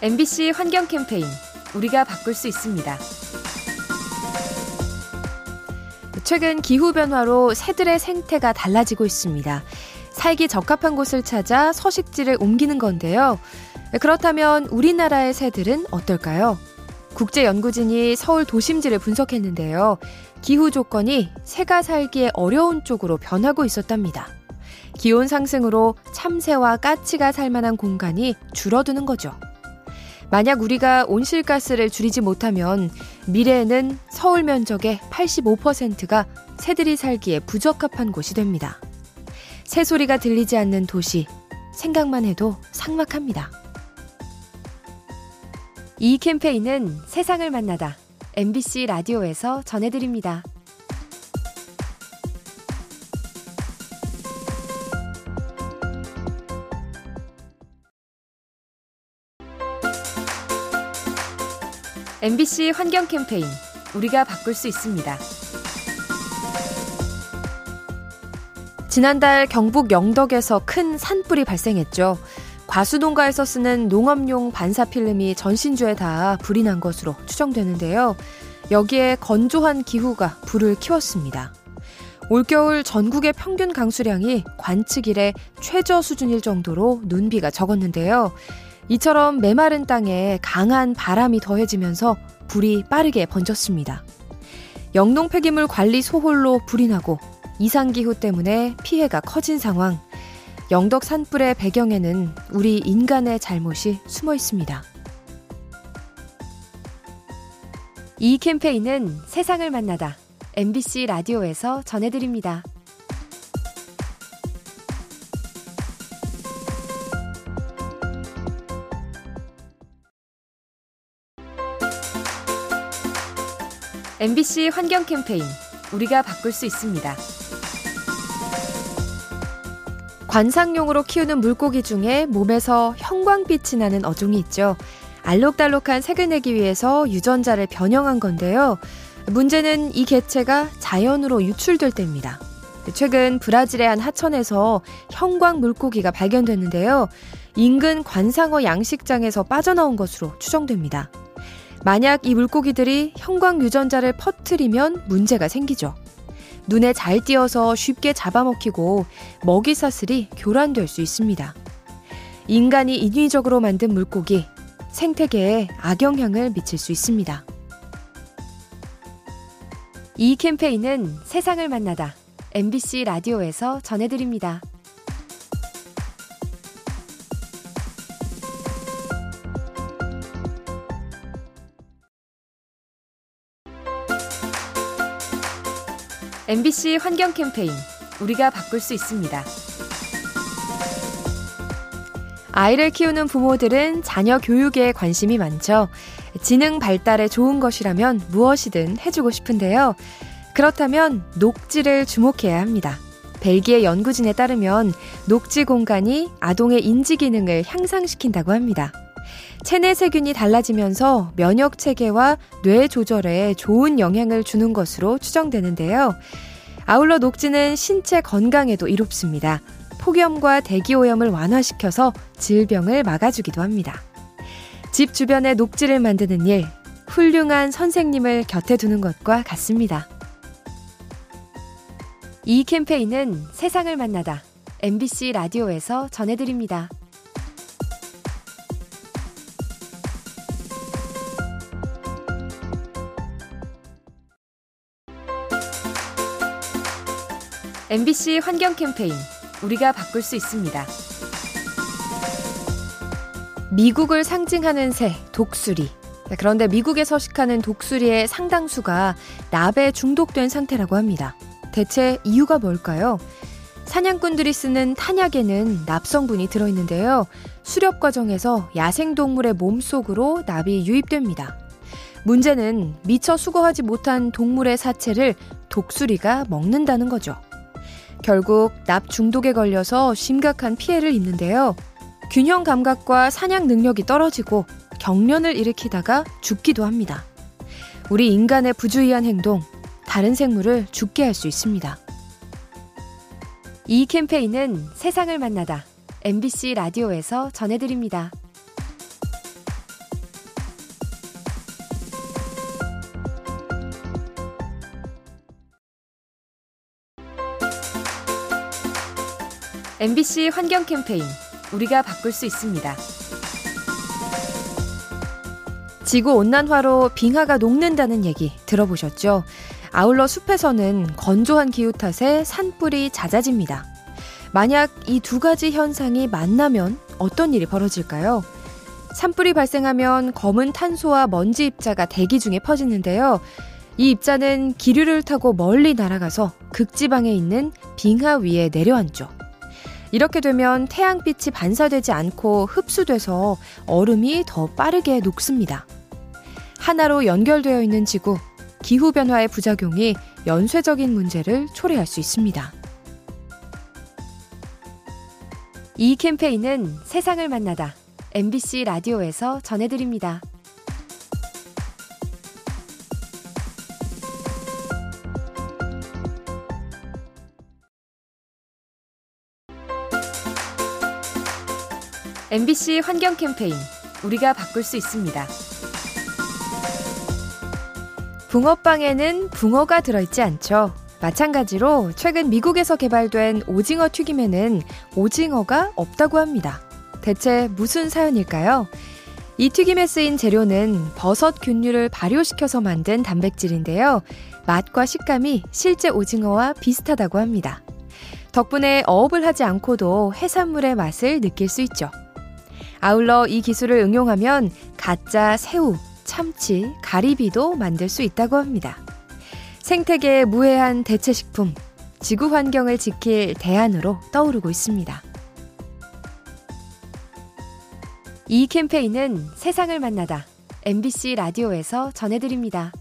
MBC 환경 캠페인 우리가 바꿀 수 있습니다. 최근 기후 변화로 새들의 생태가 달라지고 있습니다. 살기 적합한 곳을 찾아 서식지를 옮기는 건데요. 그렇다면 우리나라의 새들은 어떨까요? 국제연구진이 서울 도심지를 분석했는데요. 기후 조건이 새가 살기에 어려운 쪽으로 변하고 있었답니다. 기온 상승으로 참새와 까치가 살 만한 공간이 줄어드는 거죠. 만약 우리가 온실가스를 줄이지 못하면 미래에는 서울 면적의 85%가 새들이 살기에 부적합한 곳이 됩니다. 새소리가 들리지 않는 도시, 생각만 해도 삭막합니다. 이 캠페인은 세상을 만나다 MBC 라디오에서 전해드립니다. MBC 환경 캠페인 우리가 바꿀 수 있습니다. 지난달 경북 영덕에서 큰 산불이 발생했죠. 과수농가에서 쓰는 농업용 반사 필름이 전신주에 닿아 불이 난 것으로 추정되는데요. 여기에 건조한 기후가 불을 키웠습니다. 올겨울 전국의 평균 강수량이 관측 일래 최저 수준일 정도로 눈비가 적었는데요. 이처럼 메마른 땅에 강한 바람이 더해지면서 불이 빠르게 번졌습니다. 영농 폐기물 관리 소홀로 불이 나고 이상기후 때문에 피해가 커진 상황. 영덕 산불의 배경에는 우리 인간의 잘못이 숨어 있습니다. 이 캠페인은 세상을 만나다 MBC 라디오에서 전해드립니다. MBC 환경 캠페인 우리가 바꿀 수 있습니다. 관상용으로 키우는 물고기 중에 몸에서 형광빛이 나는 어종이 있죠. 알록달록한 색을 내기 위해서 유전자를 변형한 건데요. 문제는 이 개체가 자연으로 유출될 때입니다. 최근 브라질의 한 하천에서 형광 물고기가 발견됐는데요. 인근 관상어 양식장에서 빠져나온 것으로 추정됩니다. 만약 이 물고기들이 형광 유전자를 퍼뜨리면 문제가 생기죠. 눈에 잘 띄어서 쉽게 잡아먹히고 먹이 사슬이 교란될 수 있습니다. 인간이 인위적으로 만든 물고기, 생태계에 악영향을 미칠 수 있습니다. 이 캠페인은 세상을 만나다 MBC 라디오에서 전해드립니다. MBC 환경 캠페인 우리가 바꿀 수 있습니다. 아이를 키우는 부모들은 자녀 교육에 관심이 많죠. 지능 발달에 좋은 것이라면 무엇이든 해주고 싶은데요. 그렇다면 녹지를 주목해야 합니다. 벨기에 연구진에 따르면 녹지 공간이 아동의 인지 기능을 향상시킨다고 합니다. 체내 세균이 달라지면서 면역 체계와 뇌 조절에 좋은 영향을 주는 것으로 추정되는데요. 아울러 녹지는 신체 건강에도 이롭습니다. 폭염과 대기오염을 완화시켜서 질병을 막아주기도 합니다. 집 주변에 녹지를 만드는 일, 훌륭한 선생님을 곁에 두는 것과 같습니다. 이 캠페인은 세상을 만나다 MBC 라디오에서 전해드립니다. MBC 환경 캠페인 우리가 바꿀 수 있습니다. 미국을 상징하는 새, 독수리. 그런데 미국에 서식하는 독수리의 상당수가 납에 중독된 상태라고 합니다. 대체 이유가 뭘까요? 사냥꾼들이 쓰는 탄약에는 납 성분이 들어있는데요. 수렵 과정에서 야생동물의 몸속으로 납이 유입됩니다. 문제는 미처 수거하지 못한 동물의 사체를 독수리가 먹는다는 거죠. 결국 납 중독에 걸려서 심각한 피해를 입는데요. 균형 감각과 사냥 능력이 떨어지고 경련을 일으키다가 죽기도 합니다. 우리 인간의 부주의한 행동, 다른 생물을 죽게 할 수 있습니다. 이 캠페인은 세상을 만나다 MBC 라디오에서 전해드립니다. MBC 환경 캠페인 우리가 바꿀 수 있습니다. 지구 온난화로 빙하가 녹는다는 얘기 들어보셨죠? 아울러 숲에서는 건조한 기후 탓에 산불이 잦아집니다. 만약 이 두 가지 현상이 만나면 어떤 일이 벌어질까요? 산불이 발생하면 검은 탄소와 먼지 입자가 대기 중에 퍼지는데요. 이 입자는 기류를 타고 멀리 날아가서 극지방에 있는 빙하 위에 내려앉죠. 이렇게 되면 태양빛이 반사되지 않고 흡수돼서 얼음이 더 빠르게 녹습니다. 하나로 연결되어 있는 지구, 기후변화의 부작용이 연쇄적인 문제를 초래할 수 있습니다. 이 캠페인은 세상을 만나다 MBC 라디오에서 전해드립니다. MBC 환경 캠페인 우리가 바꿀 수 있습니다. 붕어빵에는 붕어가 들어있지 않죠. 마찬가지로 최근 미국에서 개발된 오징어 튀김에는 오징어가 없다고 합니다. 대체 무슨 사연일까요? 이 튀김에 쓰인 재료는 버섯 균류를 발효시켜서 만든 단백질인데요. 맛과 식감이 실제 오징어와 비슷하다고 합니다. 덕분에 어업을 하지 않고도 해산물의 맛을 느낄 수 있죠. 아울러 이 기술을 응용하면 가짜 새우, 참치, 가리비도 만들 수 있다고 합니다. 생태계에 무해한 대체식품, 지구 환경을 지킬 대안으로 떠오르고 있습니다. 이 캠페인은 세상을 만나다 MBC 라디오에서 전해드립니다.